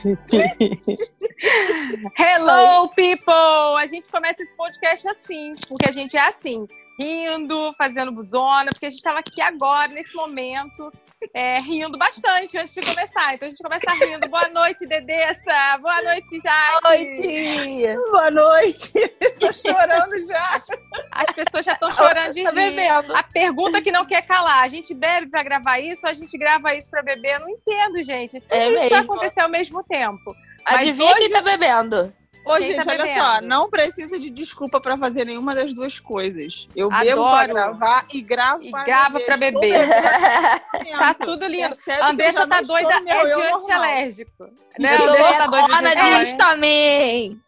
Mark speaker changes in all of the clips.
Speaker 1: Hello, people! A gente começa esse podcast assim, porque a gente é assim rindo, fazendo buzona, porque a gente estava aqui agora, nesse momento, é, rindo bastante antes de começar. Então a gente começa rindo. Boa noite, Dedessa! Boa noite, Jaque!
Speaker 2: Boa noite!
Speaker 3: Boa noite!
Speaker 1: Tô chorando já. As, as pessoas já estão chorando de tá rir. Bebendo. A pergunta que não quer calar. A gente bebe para gravar isso ou a gente grava isso para beber? Eu não entendo, gente. Tudo é isso mesmo. vai acontecer ao mesmo tempo.
Speaker 2: Adivinha hoje... quem tá bebendo?
Speaker 3: Ô, Quem gente, tá olha só, não precisa de desculpa para fazer nenhuma das duas coisas. Eu Adoro. bebo pra gravar e gravo
Speaker 1: e pra grava beber. pra beber. tá tudo lindo. Percebe a Andressa tá doida, é de antialérgico.
Speaker 2: Né? Eu Andressa tá doida de antialérgico. também.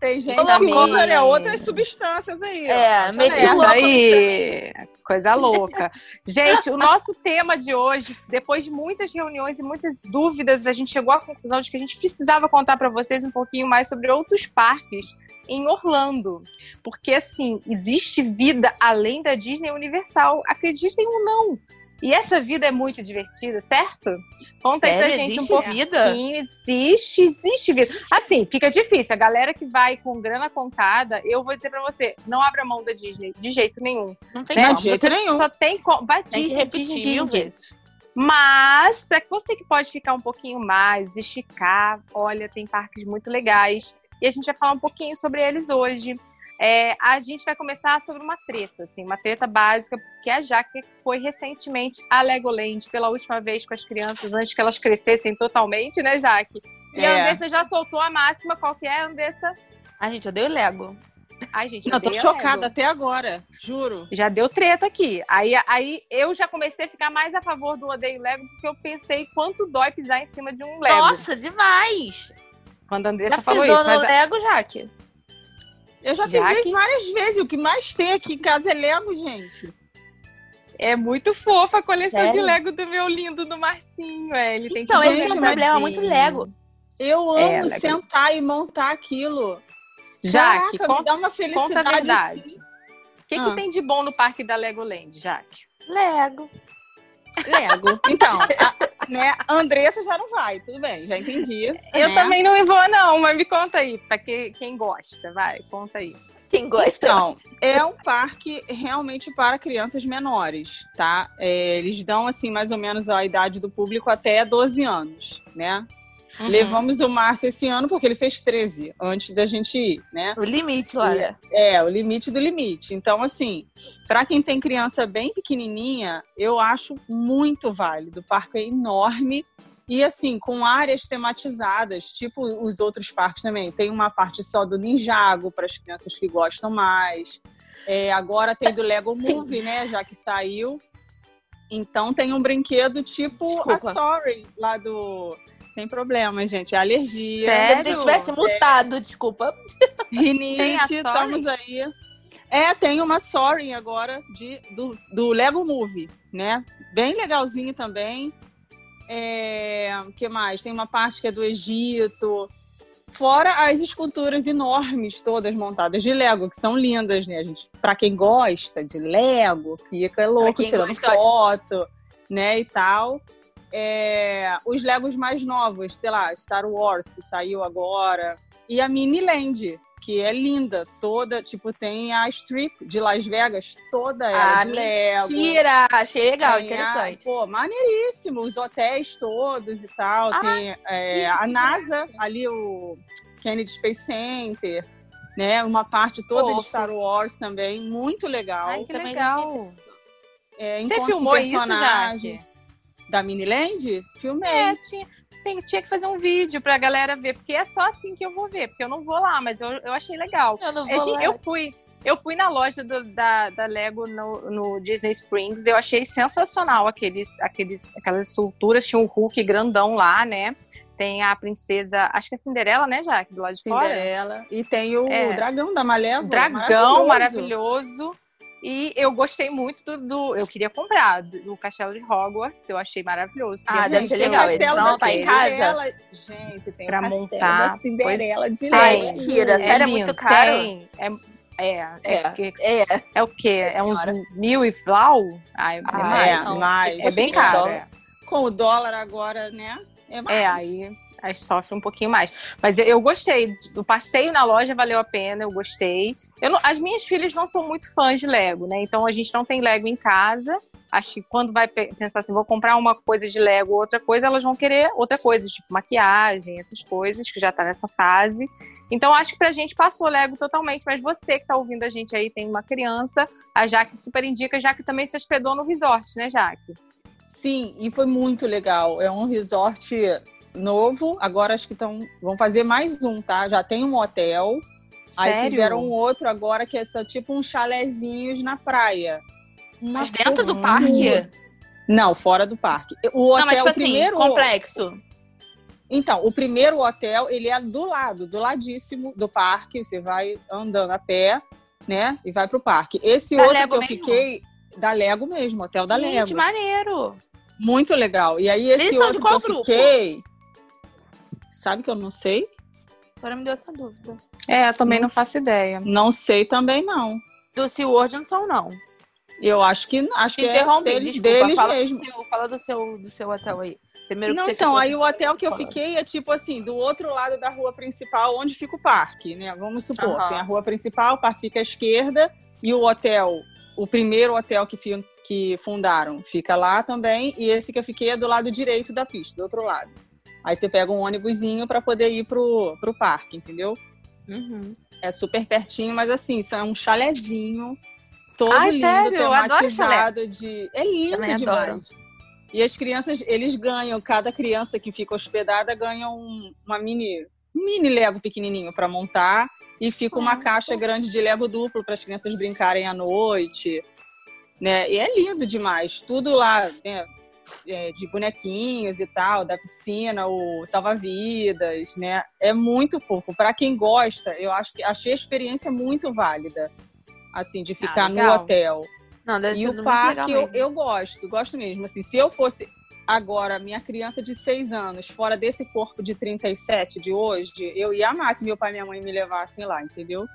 Speaker 3: Tem gente que usa né, outras substâncias aí.
Speaker 2: É, meti
Speaker 1: aí. Coisa louca. gente, o nosso tema de hoje, depois de muitas reuniões e muitas dúvidas, a gente chegou à conclusão de que a gente precisava contar para vocês um pouquinho mais sobre outros parques em Orlando. Porque, assim, existe vida além da Disney Universal. Acreditem ou não. E essa vida é muito divertida, certo? Conta Sério? aí pra gente existe um pouquinho. Vida? Existe, existe vida. Assim, fica difícil. A galera que vai com grana contada, eu vou dizer pra você, não abra mão da Disney, de jeito nenhum.
Speaker 3: Não tem né? De jeito você nenhum.
Speaker 1: Só tem como. Vai tem Disney, que Disney, Disney, vezes. Mas, para que você que pode ficar um pouquinho mais, esticar, olha, tem parques muito legais. E a gente vai falar um pouquinho sobre eles hoje. É, a gente vai começar sobre uma treta, assim, uma treta básica, porque a Jaque foi recentemente a Legoland pela última vez com as crianças, antes que elas crescessem totalmente, né, Jaque? E é. a Andressa já soltou a máxima, qual que é, Andressa?
Speaker 2: A gente, odeia o Lego.
Speaker 1: Ai, gente,
Speaker 3: não, tô chocada até agora, juro.
Speaker 1: Já deu treta aqui. Aí, aí eu já comecei a ficar mais a favor do odeio Lego, porque eu pensei quanto dói pisar em cima de um Lego.
Speaker 2: Nossa, demais!
Speaker 1: Quando a Andressa já falou isso.
Speaker 2: no mas... Lego, Jaque?
Speaker 3: Eu já, já pisei que... várias vezes. O que mais tem aqui em casa é Lego, gente.
Speaker 1: É muito fofa a coleção Sério? de Lego do meu lindo do Marcinho. É, ele tem
Speaker 2: então, esse é um problema muito Lego.
Speaker 3: Eu é, amo é, sentar e montar aquilo.
Speaker 1: Jaque,
Speaker 3: Caraca, me dá uma felicidade. Conta a verdade.
Speaker 1: Assim. O que, ah. que tem de bom no parque da Legoland, Jaque?
Speaker 2: Lego.
Speaker 3: Lego. Então, né, Andressa já não vai, tudo bem, já entendi.
Speaker 1: Eu né? também não vou, não, mas me conta aí, para que, quem gosta, vai, conta aí.
Speaker 2: Quem gosta.
Speaker 3: Então, é um parque realmente para crianças menores, tá? É, eles dão, assim, mais ou menos a idade do público até 12 anos, né? Uhum. Levamos o Márcio esse ano porque ele fez 13 antes da gente ir, né?
Speaker 2: O limite, olha.
Speaker 3: É, o limite do limite. Então, assim, para quem tem criança bem pequenininha, eu acho muito válido. O parque é enorme e assim, com áreas tematizadas, tipo os outros parques também. Tem uma parte só do Ninjago para as crianças que gostam mais. É, agora tem do Lego Movie, né? Já que saiu. Então tem um brinquedo tipo Desculpa. a Sorry, lá do sem problema, gente. É alergia.
Speaker 2: Sério? Se tivesse mutado, é. desculpa.
Speaker 3: Rinite, estamos aí. É, tem uma Sorry agora de, do, do Lego Movie, né? Bem legalzinho também. É, o que mais? Tem uma parte que é do Egito. Fora as esculturas enormes, todas montadas de Lego, que são lindas, né, gente? Pra quem gosta de Lego, fica louco tirando gosta, foto, né, e tal é, os Legos mais novos, sei lá, Star Wars, que saiu agora, e a Mini Land, que é linda, toda, tipo, tem a Strip de Las Vegas, toda ela ah, de Lego.
Speaker 2: mentira! Achei legal, tem interessante.
Speaker 3: A, pô, maneiríssimo, os hotéis todos e tal, ah, tem é, a NASA, ali o Kennedy Space Center, né, uma parte toda de Star Wars também, muito legal.
Speaker 1: Ai, que legal!
Speaker 3: É, Você filmou isso, já? Da Miniland? Filmei.
Speaker 1: É, tinha, tem, tinha que fazer um vídeo pra galera ver, porque é só assim que eu vou ver, porque eu não vou lá, mas eu, eu achei legal.
Speaker 2: Eu não vou
Speaker 1: lá. Eu fui. Eu fui na loja do, da, da Lego no, no, Disney Springs, eu achei sensacional aqueles, aqueles, aquelas estruturas, tinha um Hulk grandão lá, né? Tem a princesa, acho que é Cinderela, né, Jaque? Do lado de
Speaker 3: Cinderela. fora. Cinderela. E tem o é, dragão da Malévola.
Speaker 1: Dragão maravilhoso. maravilhoso. E eu gostei muito do, do, Eu queria comprar do, Castelo de Hogwarts. Eu achei maravilhoso.
Speaker 2: Ah, deve ser legal.
Speaker 3: O castelo não, da tá em casa. Gente, tem pra o castelo montar, da Cinderela de
Speaker 2: Ai, mentira. É Sério, é muito caro.
Speaker 1: Tem. É, é, é, é, é, é, o quê? É uns mil e flau? Ai,
Speaker 3: ah, é mais. É, mais.
Speaker 1: é bem caro.
Speaker 3: Com o dólar agora, né?
Speaker 1: É mais. É, aí Aí sofre um pouquinho mais. Mas eu, eu, gostei. O passeio na loja valeu a pena, eu gostei. Eu não, as minhas filhas não são muito fãs de Lego, né? Então a gente não tem Lego em casa. Acho que quando vai pensar assim, vou comprar uma coisa de Lego, outra coisa, elas vão querer outra coisa, tipo maquiagem, essas coisas, que já tá nessa fase. Então acho que pra gente passou Lego totalmente. Mas você que tá ouvindo a gente aí, tem uma criança, a Jaque super indica, já que também se hospedou no resort, né, Jaque?
Speaker 3: Sim, e foi muito legal. É um resort novo. Agora acho que estão. Vão fazer mais um, tá? Já tem um hotel. Sério? Aí fizeram um outro agora que é só tipo uns chalezinhos na praia.
Speaker 2: Uma Mas dentro do parque?
Speaker 3: Não, fora do parque. O hotel, Não, mas, tipo assim, primeiro...
Speaker 2: complexo.
Speaker 3: Então, o primeiro hotel, ele é do lado, do ladíssimo do parque. Você vai andando a pé, né? E vai pro parque. Esse da outro Lego que eu mesmo? fiquei, da Lego mesmo, hotel da Gente, Lego.
Speaker 2: maneiro!
Speaker 3: Muito legal. E aí, esse Eles outro que eu grupo? fiquei, Sabe que eu não sei?
Speaker 2: Agora me deu essa dúvida.
Speaker 1: É, eu também não, não faço ideia.
Speaker 3: Não sei também, não.
Speaker 2: Do SeaWorld não são, não.
Speaker 3: Eu acho que acho que é deles, desculpa, deles
Speaker 2: fala
Speaker 3: mesmo.
Speaker 2: Do seu, fala do seu, do seu hotel aí.
Speaker 3: Primeiro não, então, aí o hotel que eu fiquei é tipo assim, do outro lado da rua principal, onde fica o parque, né? Vamos supor, uhum. tem a rua principal, o parque fica à esquerda, e o hotel, o primeiro hotel que, que fundaram, fica lá também, e esse que eu fiquei é do lado direito da pista, do outro lado. Aí você pega um ônibusinho para poder ir pro, pro parque, entendeu?
Speaker 2: Uhum.
Speaker 3: É super pertinho, mas assim, isso é um chalezinho todo Ai, lindo, sério? tematizado de. É lindo Também demais. Adoro. E as crianças, eles ganham, cada criança que fica hospedada ganha um, uma mini, um mini Lego pequenininho para montar e fica uma caixa grande de Lego duplo para as crianças brincarem à noite, né? E é lindo demais, tudo lá, né? É, de bonequinhos e tal, da piscina, o salva-vidas, né? É muito fofo. Para quem gosta, eu acho que achei a experiência muito válida, assim, de ah, ficar ah, no hotel. Não, e o parque eu, eu gosto, gosto mesmo. Assim, se eu fosse agora, minha criança de 6 anos, fora desse corpo de 37 de hoje, eu ia amar que meu pai e minha mãe me levassem lá, entendeu?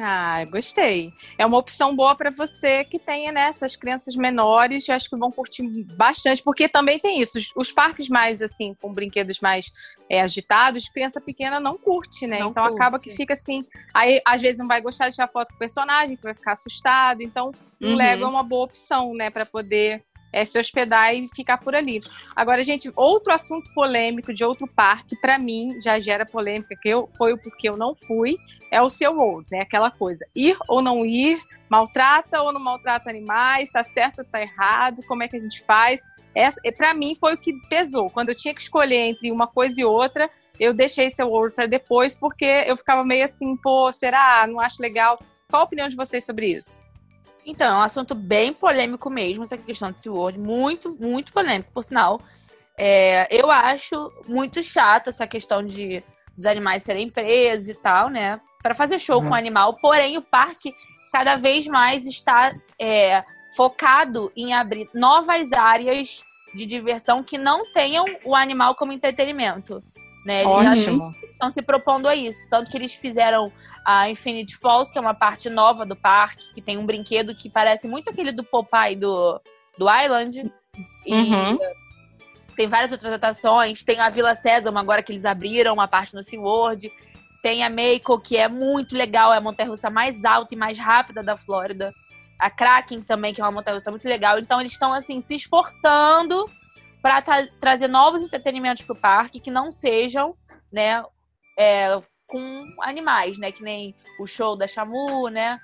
Speaker 1: Ah, gostei. É uma opção boa para você que tenha né, essas crianças menores, eu acho que vão curtir bastante, porque também tem isso. Os, os parques mais assim, com brinquedos mais é, agitados, criança pequena não curte, né? Não então curte. acaba que fica assim. Aí às vezes não vai gostar de tirar foto com o personagem, que vai ficar assustado. Então, o uhum. Lego é uma boa opção, né, para poder é, se hospedar e ficar por ali. Agora, gente, outro assunto polêmico de outro parque, para mim, já gera polêmica, que eu, foi o porque eu não fui, é o seu World, né? Aquela coisa, ir ou não ir, maltrata ou não maltrata animais, tá certo ou tá errado, como é que a gente faz? Essa, para mim, foi o que pesou. Quando eu tinha que escolher entre uma coisa e outra, eu deixei seu World para depois, porque eu ficava meio assim, pô, será? Não acho legal. Qual a opinião de vocês sobre isso?
Speaker 2: Então, é um assunto bem polêmico mesmo, essa questão de SeaWorld. Muito, muito polêmico, por sinal. É, eu acho muito chato essa questão de dos animais serem presos e tal, né? Para fazer show uhum. com o animal. Porém, o parque cada vez mais está é, focado em abrir novas áreas de diversão que não tenham o animal como entretenimento. Né? Eles Ótimo. estão se propondo a isso. Tanto que eles fizeram a Infinity Falls, que é uma parte nova do parque, que tem um brinquedo que parece muito aquele do Popeye do, do Island. E uhum. Tem várias outras atrações. Tem a Vila Sésamo, agora que eles abriram uma parte no SeaWorld. Tem a Meiko, que é muito legal, é a montanha-russa mais alta e mais rápida da Flórida. A Kraken também, que é uma montanha-russa muito legal. Então eles estão assim se esforçando para tra trazer novos entretenimentos para o parque que não sejam, né, é, com animais, né? Que nem o show da Chamu, né?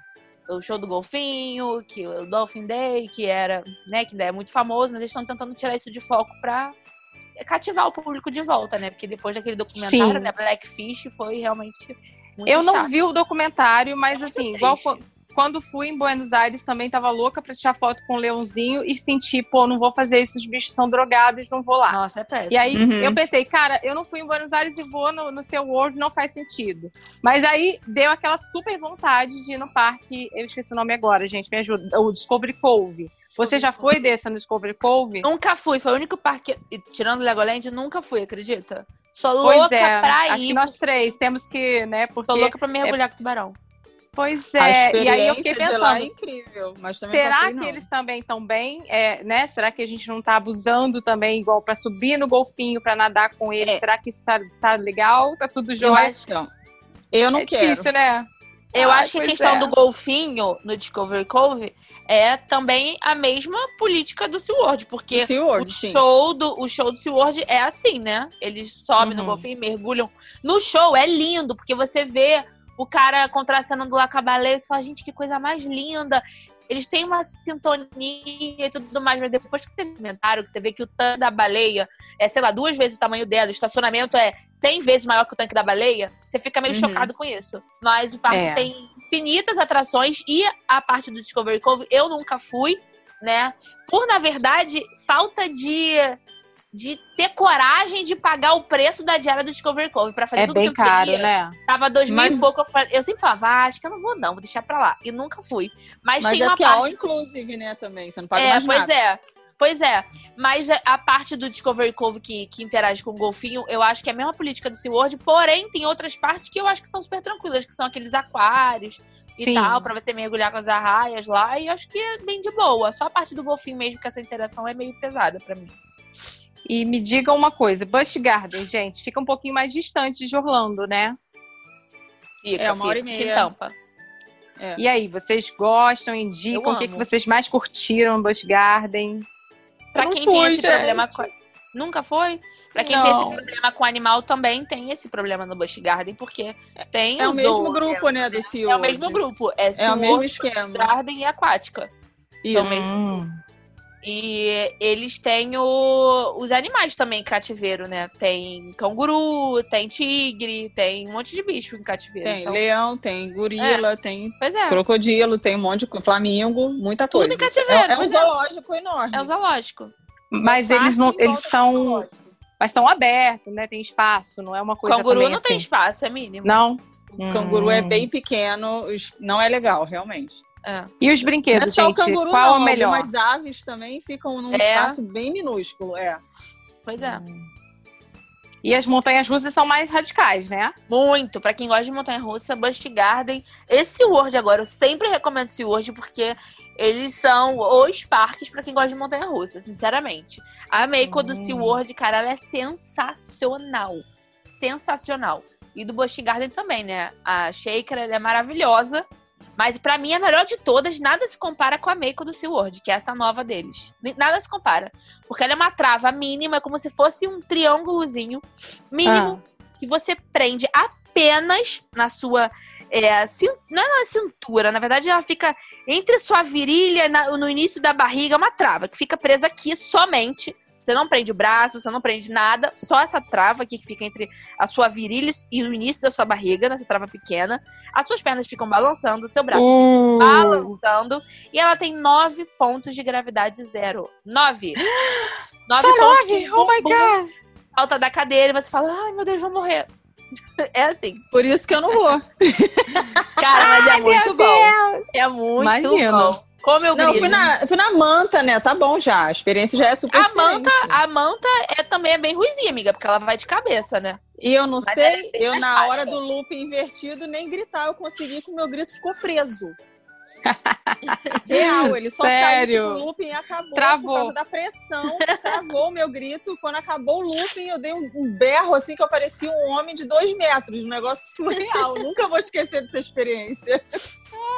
Speaker 2: O show do golfinho, que o Dolphin Day, que era, né, que é muito famoso, mas eles estão tentando tirar isso de foco para cativar o público de volta, né? Porque depois daquele documentário, Sim. né, Blackfish foi realmente
Speaker 1: Eu chato. não vi o documentário, mas assim, igual quando fui em Buenos Aires também tava louca pra tirar foto com o leãozinho e senti, pô, não vou fazer isso, os bichos são drogados, não vou lá.
Speaker 2: Nossa, é péssimo.
Speaker 1: E aí uhum. eu pensei, cara, eu não fui em Buenos Aires e vou no, no seu World, não faz sentido. Mas aí deu aquela super vontade de ir no parque, eu esqueci o nome agora, gente, me ajuda, o Discovery Cove. Você já foi dessa no Discovery Cove?
Speaker 2: Nunca fui, foi o único parque, tirando o Legoland, nunca fui, acredita? Sou louca pois é, pra ir.
Speaker 1: Acho que nós três temos que, né, porque...
Speaker 2: Tô louca pra mergulhar é... com tubarão.
Speaker 1: Pois é,
Speaker 3: e
Speaker 1: aí eu fiquei pensando,
Speaker 3: é incrível, mas
Speaker 1: será
Speaker 3: passei,
Speaker 1: que eles também estão bem, é, né? Será que a gente não tá abusando também igual para subir no golfinho para nadar com ele? É. Será que isso tá, tá legal? Tá tudo jóia?
Speaker 3: Então, eu não
Speaker 1: é
Speaker 3: quero.
Speaker 1: difícil, né?
Speaker 2: Eu Ai, acho que a questão é. do golfinho no Discovery Cove é também a mesma política do SeaWorld, porque SeaWorld, o, show do, o show do SeaWorld é assim, né? Eles sobem uhum. no golfinho, mergulham. No show é lindo, porque você vê o cara contracenando lá com a baleia e você fala, gente, que coisa mais linda. Eles têm uma sintonia e tudo mais, mas depois que você comentaram, que você vê que o tanque da baleia é, sei lá, duas vezes o tamanho dela, o estacionamento é 100 vezes maior que o tanque da baleia, você fica meio uhum. chocado com isso. Mas o parque é. tem infinitas atrações e a parte do Discovery Cove eu nunca fui, né? Por, na verdade, falta de de ter coragem de pagar o preço da diária do Discovery Cove pra fazer
Speaker 1: é
Speaker 2: tudo que eu
Speaker 1: caro,
Speaker 2: queria.
Speaker 1: Né?
Speaker 2: Tava dois mil Mas... e pouco. Eu, falei, eu sempre falava, ah, acho que eu não vou, não, vou deixar pra lá. E nunca fui. Mas,
Speaker 3: Mas
Speaker 2: tem
Speaker 3: é
Speaker 2: uma
Speaker 3: que
Speaker 2: parte.
Speaker 3: É all inclusive, né, também. Você não paga
Speaker 2: é,
Speaker 3: mais
Speaker 2: pois
Speaker 3: nada.
Speaker 2: é. Pois é, mas a parte do Discovery Cove que, que interage com o golfinho, eu acho que é a mesma política do SeaWorld, porém tem outras partes que eu acho que são super tranquilas, que são aqueles aquários e Sim. tal, para você mergulhar com as arraias lá, e acho que é bem de boa. Só a parte do golfinho mesmo, que essa interação é meio pesada para mim.
Speaker 1: E me diga uma coisa, Busch Garden, gente, fica um pouquinho mais distante de Orlando, né?
Speaker 2: Fica, é, uma hora e meia. Tampa.
Speaker 1: É. E aí, vocês gostam, indicam o que, que vocês mais curtiram no Busch Garden?
Speaker 2: Pra quem fui, tem esse gente. problema com... Nunca foi? Pra quem não. tem esse problema com animal, também tem esse problema no Busch Garden, porque tem
Speaker 3: É o mesmo grupo, né, do
Speaker 2: SeaWorld. É o mesmo grupo. É,
Speaker 3: é o mesmo esquema.
Speaker 2: Garden e Aquática.
Speaker 3: Isso. São mesmo...
Speaker 2: E eles têm o, os animais também em cativeiro, né? Tem canguru, tem tigre, tem um monte de bicho em cativeiro.
Speaker 3: Tem então... leão, tem gorila, é. tem é. crocodilo, tem um monte de flamingo, muita coisa.
Speaker 2: Tudo em cativeiro.
Speaker 3: É, é um zoológico enorme.
Speaker 2: É um zoológico.
Speaker 1: Mas um eles não, eles são, mas estão abertos, né? Tem espaço, não é uma coisa.
Speaker 2: Canguru
Speaker 1: não
Speaker 2: assim. tem espaço, é mínimo.
Speaker 1: Não.
Speaker 3: O canguru é hum. bem pequeno, não é legal, realmente.
Speaker 1: É. E os brinquedos,
Speaker 3: não é
Speaker 1: gente?
Speaker 3: O canguru,
Speaker 1: qual
Speaker 3: não,
Speaker 1: é o melhor?
Speaker 3: Algumas aves também ficam num é. espaço bem minúsculo, é.
Speaker 2: Pois é. Hum.
Speaker 1: E as montanhas russas são mais radicais, né?
Speaker 2: Muito. Para quem gosta de montanha russa, Busch Garden. Esse World agora, eu sempre recomendo esse World porque eles são os parques para quem gosta de montanha russa, sinceramente. A Meiko hum. do SeaWorld, cara, ela é sensacional. Sensacional. E do Busch Garden também, né? A Shaker, ela é maravilhosa. Mas para mim, a melhor de todas, nada se compara com a Meiko do SeaWorld, que é essa nova deles. Nada se compara. Porque ela é uma trava mínima, como se fosse um triângulozinho mínimo, ah. que você prende apenas na sua. É, não é na cintura, na verdade ela fica entre sua virilha e no início da barriga, uma trava que fica presa aqui somente você não prende o braço, você não prende nada, só essa trava aqui que fica entre a sua virilha e o início da sua barriga, nessa trava pequena. As suas pernas ficam balançando, o seu braço uh. fica balançando. E ela tem nove pontos de gravidade zero. Nove!
Speaker 1: Nove só pontos. Nove? Oh my God!
Speaker 2: Alta da cadeira e você fala, ai meu Deus, vou morrer. É assim.
Speaker 3: Por isso que eu não vou.
Speaker 2: Cara, mas é muito bom. Deus. É muito Imagino. bom. Como eu
Speaker 3: Não, fui na, fui na manta, né? Tá bom já. A experiência já é super
Speaker 2: A manta, a manta é, também é bem ruizinha, amiga, porque ela vai de cabeça, né?
Speaker 3: E eu não Mas sei, é eu na hora do loop invertido, nem gritar eu consegui, que o meu grito ficou preso. Real, ele só Sério? saiu, tipo, o looping acabou Travou. por causa da pressão, travou o meu grito. Quando acabou o looping, eu dei um, um, berro, assim, que eu parecia um homem de dois metros. Um negócio surreal. Nunca vou esquecer dessa experiência.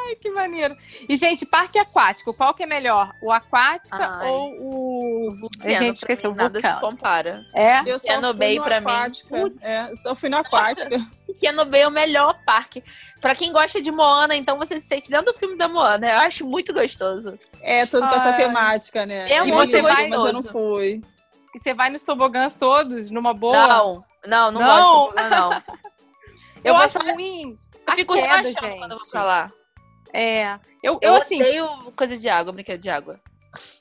Speaker 1: Ai, que maneiro. E, gente, parque aquático, qual que é melhor? O aquática Ai. ou o...
Speaker 2: Vulcano, a gente esqueceu, mim, nada se compara.
Speaker 1: É?
Speaker 2: Eu só no Bay pra
Speaker 3: aquática.
Speaker 2: mim.
Speaker 3: É, só fui no aquática.
Speaker 2: Pequeno Bay é o melhor parque. Pra quem gosta de Moana, então você se sente dentro do filme da Moana. Eu acho muito gostoso.
Speaker 3: É, tudo com essa temática, né?
Speaker 2: É muito gostoso. Vai,
Speaker 3: mas eu não fui.
Speaker 1: E você vai nos tobogãs todos, numa boa?
Speaker 2: Não, não, não, não. gosto de tobogã, não.
Speaker 1: eu, eu acho ruim.
Speaker 2: Eu fico relaxando quando eu vou pra lá.
Speaker 1: É. Eu, eu,
Speaker 2: eu
Speaker 1: assim.
Speaker 2: odeio coisa de água, brinquedo de água.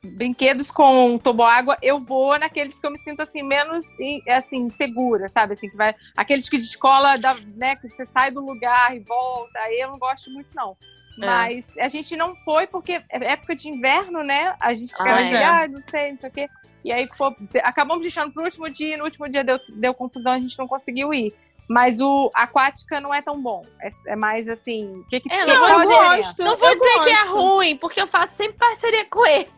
Speaker 1: Brinquedos com toboágua, eu vou naqueles que eu me sinto assim, menos assim, segura, sabe? Assim, que vai. Aqueles que de escola, né, que você sai do lugar e volta, aí eu não gosto muito, não. É. Mas a gente não foi porque é época de inverno, né? A gente fica ah, assim, é. ah, não sei, não sei o quê. E aí acabamos deixando pro último dia, e no último dia deu, deu confusão, a gente não conseguiu ir. Mas o aquática não é tão bom. É, é mais assim. O que, que
Speaker 2: É, não vou
Speaker 1: qual a
Speaker 2: dizer-? Não vou
Speaker 3: Eu
Speaker 2: dizer que é ruim, porque eu faço sempre parceria com ele.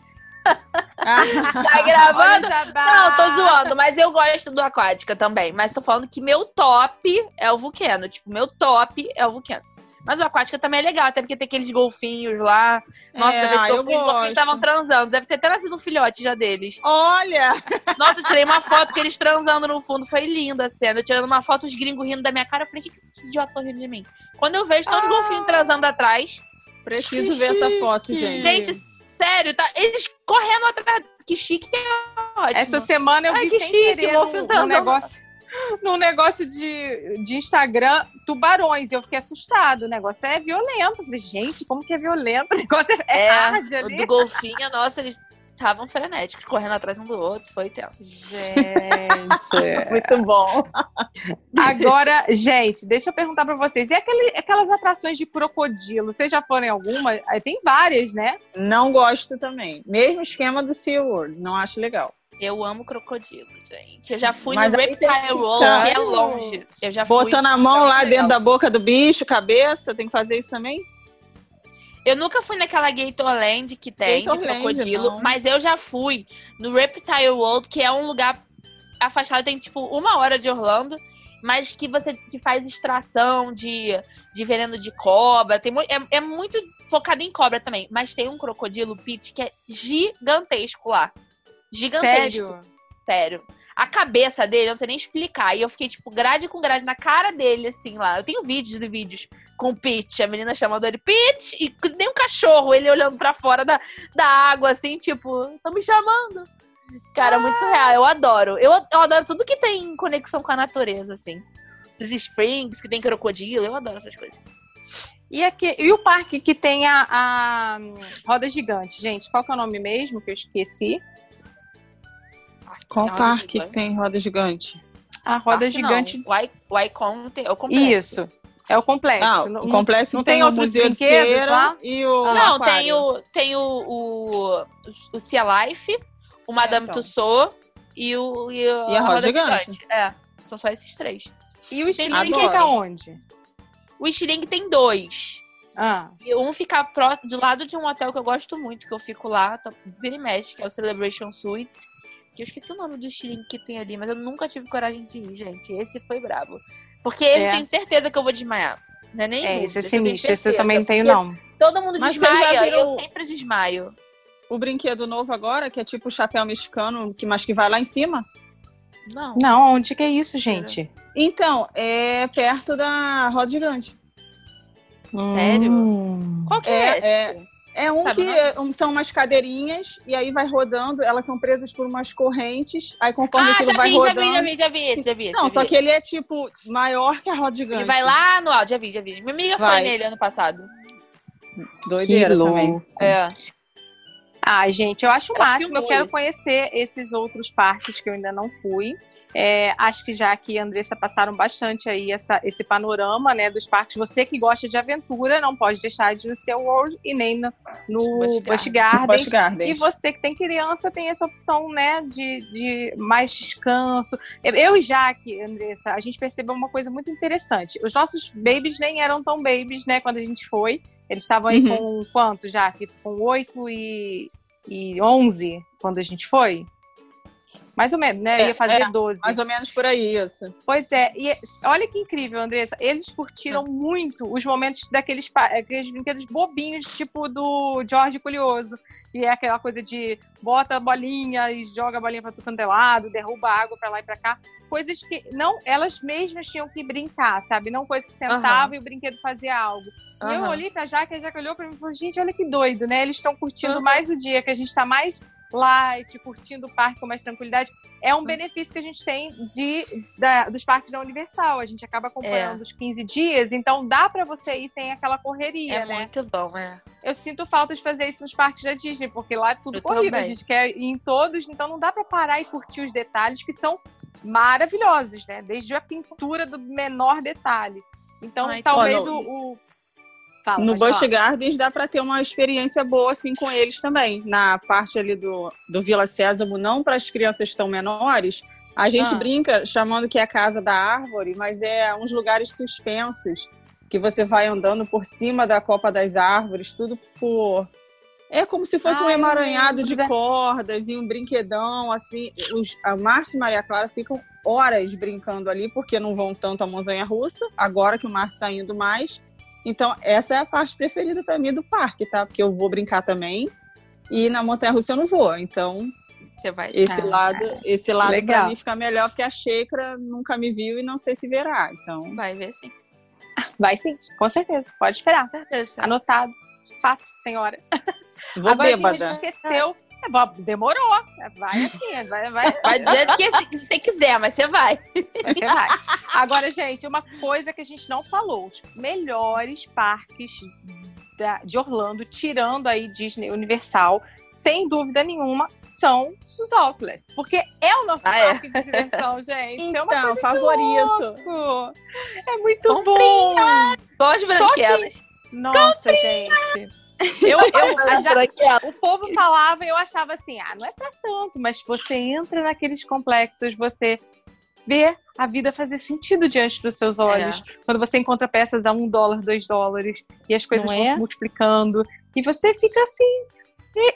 Speaker 3: Ah,
Speaker 2: Tá gravando? Não, tô zoando, mas eu gosto do Aquática também. Mas tô falando que meu top é o Vulcano. Tipo, meu top é o Vulcano. Mas o Aquática também é legal, até porque tem aqueles golfinhos lá. Nossa,
Speaker 3: É,
Speaker 2: ter
Speaker 3: ah, eu
Speaker 2: golfinhos, os golfinhos estavam transando. Deve ter até nascido um filhote já deles.
Speaker 3: Olha!
Speaker 2: Nossa, eu tirei uma foto com eles transando no fundo. Foi linda a cena. Eu tirando uma foto, os gringos rindo da minha cara. Eu falei, o que, que esses idiotas estão rindo de mim? Quando eu vejo tantos
Speaker 1: Ah.
Speaker 2: golfinhos transando atrás.
Speaker 3: Preciso ver essa foto, gente.
Speaker 2: Gente, sério, tá? Eles correndo atrás. Que chique é ótimo.
Speaker 1: Essa semana eu
Speaker 2: Ai,
Speaker 1: vi
Speaker 2: que
Speaker 1: sem
Speaker 2: chique,
Speaker 1: querer num
Speaker 2: os
Speaker 1: negócio, num negócio de, de Instagram, tubarões. Eu fiquei assustada. O negócio é violento. Eu falei, gente, como que é violento? O negócio é, é hard ali.
Speaker 2: do golfinho, nossa, eles estavam frenéticos, correndo atrás um do outro. Foi tenso.
Speaker 1: Gente.
Speaker 3: Muito bom.
Speaker 1: Agora, gente, deixa eu perguntar pra vocês. E aquele, aquelas atrações de crocodilo? Vocês já foram em alguma? Tem várias, né?
Speaker 3: Não gosto também. Mesmo esquema do SeaWorld. Não acho legal.
Speaker 2: Eu amo crocodilo, gente. Eu já fui
Speaker 3: Mas
Speaker 2: no Reptile World, que é longe. Eu já fui.
Speaker 3: Botando a mão lá dentro da boca do bicho, cabeça, tem que fazer isso também?
Speaker 2: Eu nunca fui naquela Gatorland que tem de
Speaker 3: Gatorland,
Speaker 2: crocodilo,
Speaker 3: não.
Speaker 2: mas eu já fui no Reptile World, que é um lugar afastado, tem tipo uma hora de Orlando, mas que você que faz extração de, de veneno de cobra. Tem, é, é muito focado em cobra também, mas tem um crocodilo Pete que é gigantesco lá. Gigantesco.
Speaker 1: Sério?
Speaker 2: Sério. A cabeça dele, eu não sei nem explicar. E eu fiquei, tipo, grade com grade na cara dele, assim, lá. Eu tenho vídeos e vídeos com o Pete, a menina chamando ele Pete, e nem um cachorro, ele olhando pra fora da, da água, assim, tipo, estão me chamando. Cara, muito surreal. Eu adoro. Eu, eu adoro tudo que tem conexão com a natureza, assim. Os springs, que tem crocodilo, eu adoro essas coisas.
Speaker 1: E, aqui, e o parque que tem a, a roda gigante, gente? Qual que é o nome mesmo que eu esqueci?
Speaker 3: Qual
Speaker 2: Roda
Speaker 3: parque
Speaker 2: gigante.
Speaker 3: que tem roda gigante?
Speaker 1: A roda
Speaker 2: Parque
Speaker 1: gigante.
Speaker 2: Não. O, Icon tem, é o complexo.
Speaker 1: Isso. É o complexo.
Speaker 3: Ah,
Speaker 1: Não-
Speaker 3: o complexo
Speaker 1: não
Speaker 3: tem,
Speaker 1: tem
Speaker 3: o
Speaker 1: outros
Speaker 3: Museu de
Speaker 1: brinquedos
Speaker 3: Cera
Speaker 1: lá?
Speaker 3: e o
Speaker 2: Não,
Speaker 3: aquário.
Speaker 2: tem o, tem o, o, o Sea Life, o Madame
Speaker 3: então.
Speaker 2: Tussauds e, o, e, a,
Speaker 3: E a roda gigante.
Speaker 2: É, são só esses três.
Speaker 1: E o Stiling
Speaker 2: Adoro.
Speaker 1: fica onde?
Speaker 2: O Stiling tem dois.
Speaker 1: Ah,
Speaker 2: E um fica próximo, do lado de um hotel que eu gosto muito, que eu fico lá, tá, vira e mexe, que é o Celebration Suites. Que eu esqueci o nome do Stiling que tem ali, mas eu nunca tive coragem de ir, gente. Esse foi brabo. Porque esse
Speaker 1: É.
Speaker 2: tenho certeza que eu vou desmaiar. Não é nem
Speaker 1: é,
Speaker 2: dúvida,
Speaker 1: esse é sinistro. Esse eu também tenho, não.
Speaker 2: Todo mundo
Speaker 3: Mas
Speaker 2: desmaia,
Speaker 3: virou-
Speaker 2: eu sempre desmaio.
Speaker 3: O brinquedo novo agora, que é tipo o chapéu mexicano, que mas que vai lá em cima.
Speaker 2: Não.
Speaker 1: Não, onde que é isso, gente?
Speaker 3: Então, é perto da roda gigante.
Speaker 2: Sério?
Speaker 1: Hum.
Speaker 2: Qual que
Speaker 3: É,
Speaker 2: é, esse?
Speaker 3: é. É um
Speaker 2: Sabe
Speaker 3: que
Speaker 2: o nome?
Speaker 3: é- são umas cadeirinhas e aí vai rodando, elas estão presas por umas correntes, aí conforme
Speaker 2: Ah,
Speaker 3: aquilo
Speaker 2: já
Speaker 3: vai
Speaker 2: vi, já
Speaker 3: rodando.
Speaker 2: vi, já vi, já vi esse, já vi esse.
Speaker 3: Não,
Speaker 2: já
Speaker 3: só
Speaker 2: vi.
Speaker 3: que ele é tipo maior que a roda gigante.
Speaker 2: Ele vai lá no alto, já vi, já vi. Minha amiga
Speaker 3: Vai.
Speaker 2: foi nele ano passado.
Speaker 3: Doideira
Speaker 1: Que
Speaker 3: também.
Speaker 1: louco.
Speaker 2: É.
Speaker 1: Ah, gente, eu acho o máximo. Eu quero conhecer esses outros parques que eu ainda não fui. É, acho que já aqui, Andressa, passaram bastante aí essa, esse panorama né, dos parques. Você que gosta de aventura não pode deixar de ir no Sea World e nem no, no
Speaker 2: Busch
Speaker 1: Busch
Speaker 2: Gardens.
Speaker 3: Busch Gardens.
Speaker 1: E você que tem criança tem essa opção, né, de, de mais descanso. Eu e Jaque, Andressa, a gente percebeu uma coisa muito interessante. Os nossos babies nem eram tão babies, né, quando a gente foi. Eles estavam aí
Speaker 3: Uhum.
Speaker 1: com quanto, Jaque? Com 8 e, e 11 quando a gente foi? Mais ou menos, né?
Speaker 3: É,
Speaker 1: ia fazer
Speaker 3: é,
Speaker 1: 12.
Speaker 3: Mais ou menos por aí, isso.
Speaker 1: Pois é, e olha que incrível, Andressa. Eles curtiram muito os momentos daqueles aqueles brinquedos bobinhos, tipo do Jorge Curioso. E é aquela coisa de bota a bolinha e joga a bolinha pra quanto é lado, derruba a água pra lá e pra cá. Coisas que não elas mesmas tinham que brincar, sabe? Não coisa que sentava e o brinquedo fazia algo. E eu olhei pra Jaque, a Jaque olhou pra mim e falou: gente, olha que doido, né? Eles estão curtindo
Speaker 2: Aham.
Speaker 1: mais o dia, que a gente tá mais light, curtindo o parque com mais tranquilidade. É um benefício que a gente tem de, da- dos parques da Universal. A gente acaba acompanhando
Speaker 2: É.
Speaker 1: os 15 dias, então dá pra você ir sem aquela correria,
Speaker 2: É
Speaker 1: né?
Speaker 2: muito bom, é.
Speaker 1: Eu sinto falta de fazer isso nos parques da Disney, porque lá é tudo
Speaker 2: Eu
Speaker 1: corrido. A
Speaker 2: também.
Speaker 1: gente quer ir em todos, então não dá pra parar e curtir os detalhes que são maravilhosos, né? Desde a pintura do menor detalhe. Então,
Speaker 2: Ai,
Speaker 1: talvez o, o- Fala,
Speaker 3: no Busch
Speaker 1: falar.
Speaker 3: Gardens dá para ter uma experiência boa assim com eles também. Na parte ali do, do Vila Sésamo, não para as crianças tão menores, A gente ah. brinca chamando que é a casa da árvore, mas é uns lugares suspensos que você vai andando por cima da copa das árvores, tudo por é como se fosse Ai, um emaranhado de cordas e um brinquedão, assim. Os, a Márcia e Maria Clara ficam horas brincando ali, porque não vão tanto à montanha russa, agora que o Márcio está indo mais. Então, essa é a parte preferida para mim do parque, tá? Porque eu vou brincar também. E na montanha russa eu não vou. Então,
Speaker 2: Você vai
Speaker 3: esse lado, esse lado para mim fica melhor, porque a Sheikra nunca me viu e não sei se verá. Então,
Speaker 2: vai ver sim.
Speaker 1: Vai sim, com certeza. Pode esperar.
Speaker 2: Certeza.
Speaker 1: Anotado. Fato, senhora.
Speaker 3: Vou Agora bêbada.
Speaker 1: a gente esqueceu. É, demorou. Vai assim, vai, vai.
Speaker 2: Vai do jeito que você quiser, mas você vai.
Speaker 1: Você vai. Agora, gente, uma coisa que a gente não falou: os melhores parques de Orlando, tirando aí Disney Universal, sem dúvida nenhuma, são os outlets. Porque é o nosso ah, é? parque é? de diversão, gente.
Speaker 3: Então,
Speaker 1: é
Speaker 3: uma então, favorito.
Speaker 1: É muito Comprinha. bom.
Speaker 2: Gosto branquelas.
Speaker 1: Nossa, Comprinha. gente. Eu, eu já, o povo falava e eu achava assim, ah, não é pra tanto, mas você entra naqueles complexos, você vê a vida fazer sentido diante dos seus olhos. É. Quando você encontra peças a um dólar, dois dólares, e as coisas não vão é? se multiplicando. E você fica assim.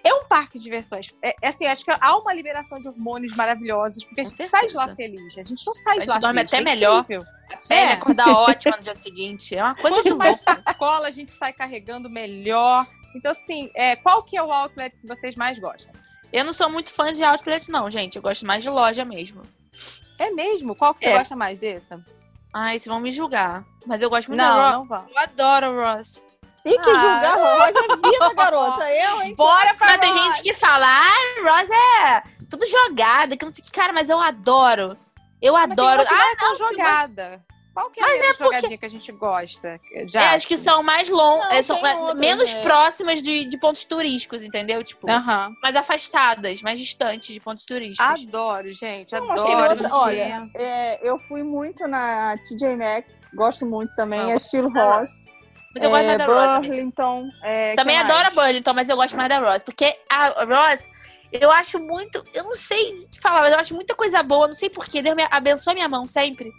Speaker 1: É um parque de diversões. É, é, assim, acho que há uma liberação de hormônios maravilhosos, porque a gente sai de lá feliz. A gente não sai de lá feliz.
Speaker 2: dorme até é melhor. A é. acordar ótima no dia seguinte. É uma coisa Quanto de mais
Speaker 1: escola a gente sai carregando melhor. Então, assim, é, qual que é o outlet que vocês mais gostam?
Speaker 2: Eu não sou muito fã de outlet, não, gente. Eu gosto mais de loja mesmo.
Speaker 1: É mesmo? Qual que você é. gosta mais dessa?
Speaker 2: Ai, vocês vão me julgar. Mas eu gosto muito
Speaker 1: não,
Speaker 2: da
Speaker 1: Ross. Não vão.
Speaker 2: Eu adoro a Ross.
Speaker 3: E que ah. julgar Ross é vida, garota. Eu, hein?
Speaker 2: Bora pra Mas tem gente que fala, ah, Ross é tudo jogada, que não sei que. Cara, mas eu adoro. Eu mas adoro.
Speaker 1: ah, é tão jogada. Qual que é mas a é porque... jogadinha que a gente gosta?
Speaker 2: Já, é, acho que são mais longas, são outras, menos é. próximas de, de pontos turísticos, entendeu? Tipo, mais afastadas, mais distantes de pontos turísticos.
Speaker 1: Adoro, gente,
Speaker 3: não,
Speaker 1: adoro.
Speaker 3: Outra, olha, é, eu fui muito na TJ Maxx, gosto muito também, não, é estilo Ross.
Speaker 2: Mas eu gosto mais da
Speaker 3: Ross. Burlington.
Speaker 2: É, também adoro a Burlington, mas eu gosto mais da Ross. Porque a Ross, eu acho muito. Eu não sei falar, mas eu acho muita coisa boa. Não sei porquê. Deus me abençoe minha mão sempre.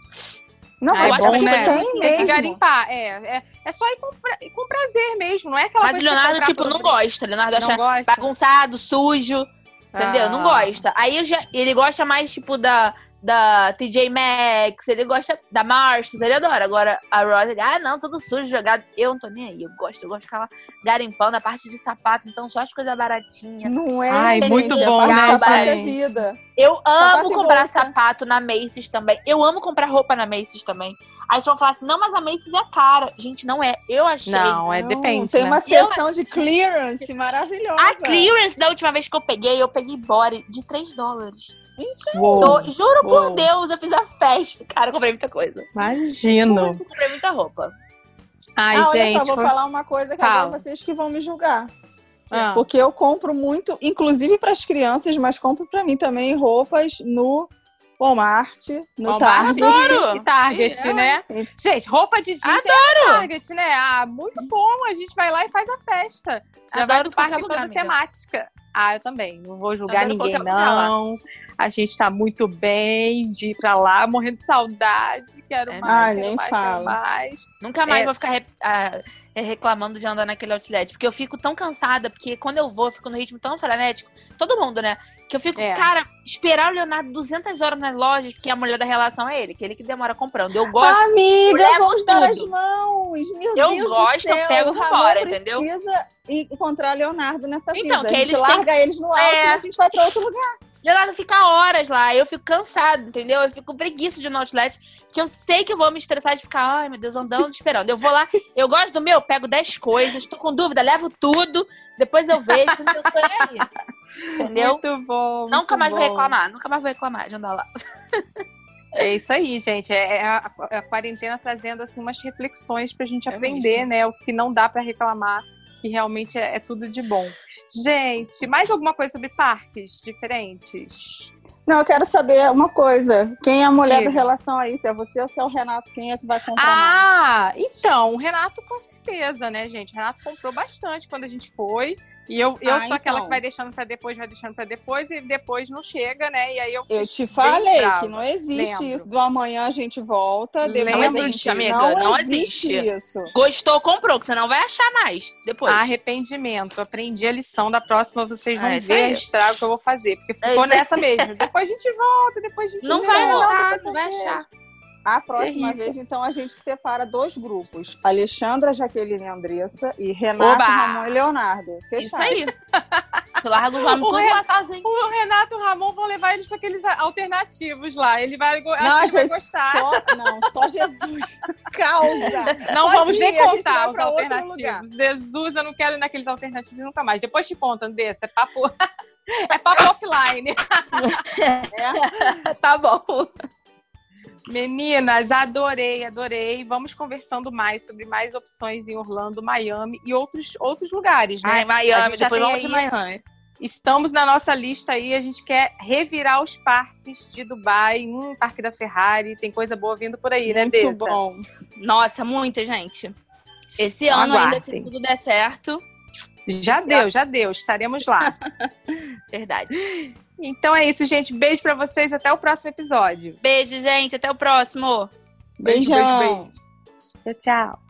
Speaker 3: Não, ah, é bom, né?
Speaker 1: tem, tem mesmo. que garimpar. É, é, é só ir com, com prazer mesmo, não é aquela
Speaker 2: Mas o Leonardo, tipo, não gosta. Leonardo acha gosta. bagunçado, sujo. Entendeu? Ah. Não gosta. Aí já, ele gosta mais, tipo, da, da TJ Maxx, ele gosta da Marshalls, ele adora. Agora a Ross, ele, ah, não, tudo sujo, jogado. Eu não tô nem aí, eu gosto, eu gosto de ficar lá garimpando a parte de sapato, então só as coisas baratinhas.
Speaker 3: Não é?
Speaker 1: Ai, muito bom, né,
Speaker 3: sapato é vida.
Speaker 2: Eu amo sapato comprar sapato na Macy's também. Eu amo comprar roupa na Macy's também. Aí vocês vão falar assim, não, mas a Macy's é cara. Gente, não é. Eu achei.
Speaker 1: Não, é depende.
Speaker 3: Tem
Speaker 1: né?
Speaker 3: uma seção de clearance maravilhosa.
Speaker 2: A clearance da última vez que eu peguei, eu peguei body de 3 dólares. Então, juro Uou. por Deus, eu fiz a festa. Cara, eu comprei muita coisa.
Speaker 1: Imagino.
Speaker 2: Eu comprei muita roupa.
Speaker 3: Ai, ah, gente. Olha só, vou falar uma coisa que Fala. agora vocês que vão me julgar. Ah. Porque eu compro muito, inclusive para as crianças, mas compro para mim também roupas no Walmart, no Walmart, Target.
Speaker 1: Adoro. E Target, é. né? Gente, roupa de Disney adoro. É Target, né? Ah, muito bom. A gente vai lá e faz a festa. Já adoro vai do parque lugar, toda amiga. temática. Ah, eu também. Não vou julgar ninguém, não. A gente tá muito bem de ir pra lá, morrendo de saudade. Quero é, mais,
Speaker 3: quero nem
Speaker 1: mais,
Speaker 3: fala.
Speaker 1: mais.
Speaker 2: Nunca mais é. vou ficar re, uh, reclamando de andar naquele outlet. Porque eu fico tão cansada, porque quando eu vou, eu fico no ritmo tão frenético. Todo mundo, né? Que eu fico, é. cara, esperar o Leonardo 200 horas nas lojas, porque a mulher da relação é ele, que é ele que demora comprando. Eu gosto.
Speaker 3: Amiga, vamos dar as mãos. Meu
Speaker 2: eu
Speaker 3: Deus
Speaker 2: gosto, eu pego e vou embora, entendeu?
Speaker 3: precisa encontrar Leonardo nessa
Speaker 2: então,
Speaker 3: vida.
Speaker 2: Que
Speaker 3: a gente
Speaker 2: eles
Speaker 3: larga
Speaker 2: têm...
Speaker 3: eles no alto é... e a gente vai pra outro lugar.
Speaker 2: Leonardo fica horas lá, eu fico cansado, entendeu? Eu fico preguiça de ir no outlet, que eu sei que eu vou me estressar de ficar, ai meu Deus, andando, esperando. Eu vou lá, eu gosto do meu, pego 10 coisas, tô com dúvida, levo tudo, depois eu vejo, não tô aí. Entendeu?
Speaker 1: Muito bom.
Speaker 2: Muito nunca mais
Speaker 1: bom.
Speaker 2: vou reclamar, nunca mais vou reclamar de andar lá.
Speaker 1: É isso aí, gente. É, é a, a, quarentena trazendo assim umas reflexões pra gente é aprender, mesmo. né? O que não dá para reclamar, que realmente é, é, tudo de bom. Gente, mais alguma coisa sobre parques diferentes?
Speaker 3: Não, eu quero saber uma coisa. Quem é a mulher Sim. da relação aí? Se é você ou se é o Renato? Quem é que vai comprar
Speaker 1: Ah,
Speaker 3: mais?
Speaker 1: então, o Renato com certeza, né, gente? O Renato comprou bastante quando a gente foi. E eu, eu ah, sou então. aquela que vai deixando para depois, vai deixando para depois e depois não chega, né? E aí eu
Speaker 3: Eu te falei que não existe Lembro. isso do amanhã a gente volta,
Speaker 2: depois Não existe, amiga, não, não existe. existe. isso. Gostou, comprou, que você não vai achar mais depois.
Speaker 1: Arrependimento, aprendi a lição da próxima, vocês vão é, ver o estrago que eu vou fazer, porque é ficou é nessa mesmo. depois a gente volta, depois a gente
Speaker 2: Não vai voltar, não vai achar.
Speaker 3: A próxima vez, então, a gente separa dois grupos: Alexandra, Jaqueline e Andressa e Renato, Oba! Ramon e Leonardo.
Speaker 2: Isso sabe. aí. Tu larga os homens tudo lá sozinho.
Speaker 1: O Renato e o Ramon vão levar eles para aqueles alternativos lá. Ele vai,
Speaker 3: não, acho gente, vai gostar. Só, não, só Jesus. Causa.
Speaker 1: Não Pode vamos ir, nem contar os alternativos. Jesus, eu não quero ir naqueles alternativos nunca mais. Depois te conta, Andressa. É papo. É papo offline.
Speaker 2: É. Tá bom.
Speaker 1: Meninas, adorei, adorei. Vamos conversando mais sobre mais opções em Orlando, Miami e outros, outros lugares, né?
Speaker 2: Ai, Miami, depois vamos de Miami.
Speaker 1: Estamos na nossa lista aí, a gente quer revirar os parques de Dubai, um parque da Ferrari, tem coisa boa vindo por aí, né,
Speaker 3: Muito bom.
Speaker 2: Nossa, muita gente. Esse ano Aguardem. ainda, se tudo der certo.
Speaker 1: Já deu, já deu, estaremos lá.
Speaker 2: Verdade.
Speaker 1: Então é isso, gente. Beijo para vocês. Até o próximo episódio.
Speaker 2: Beijo, gente. Até o próximo.
Speaker 3: Beijão. Beijo, beijo,
Speaker 1: beijo. Tchau, tchau.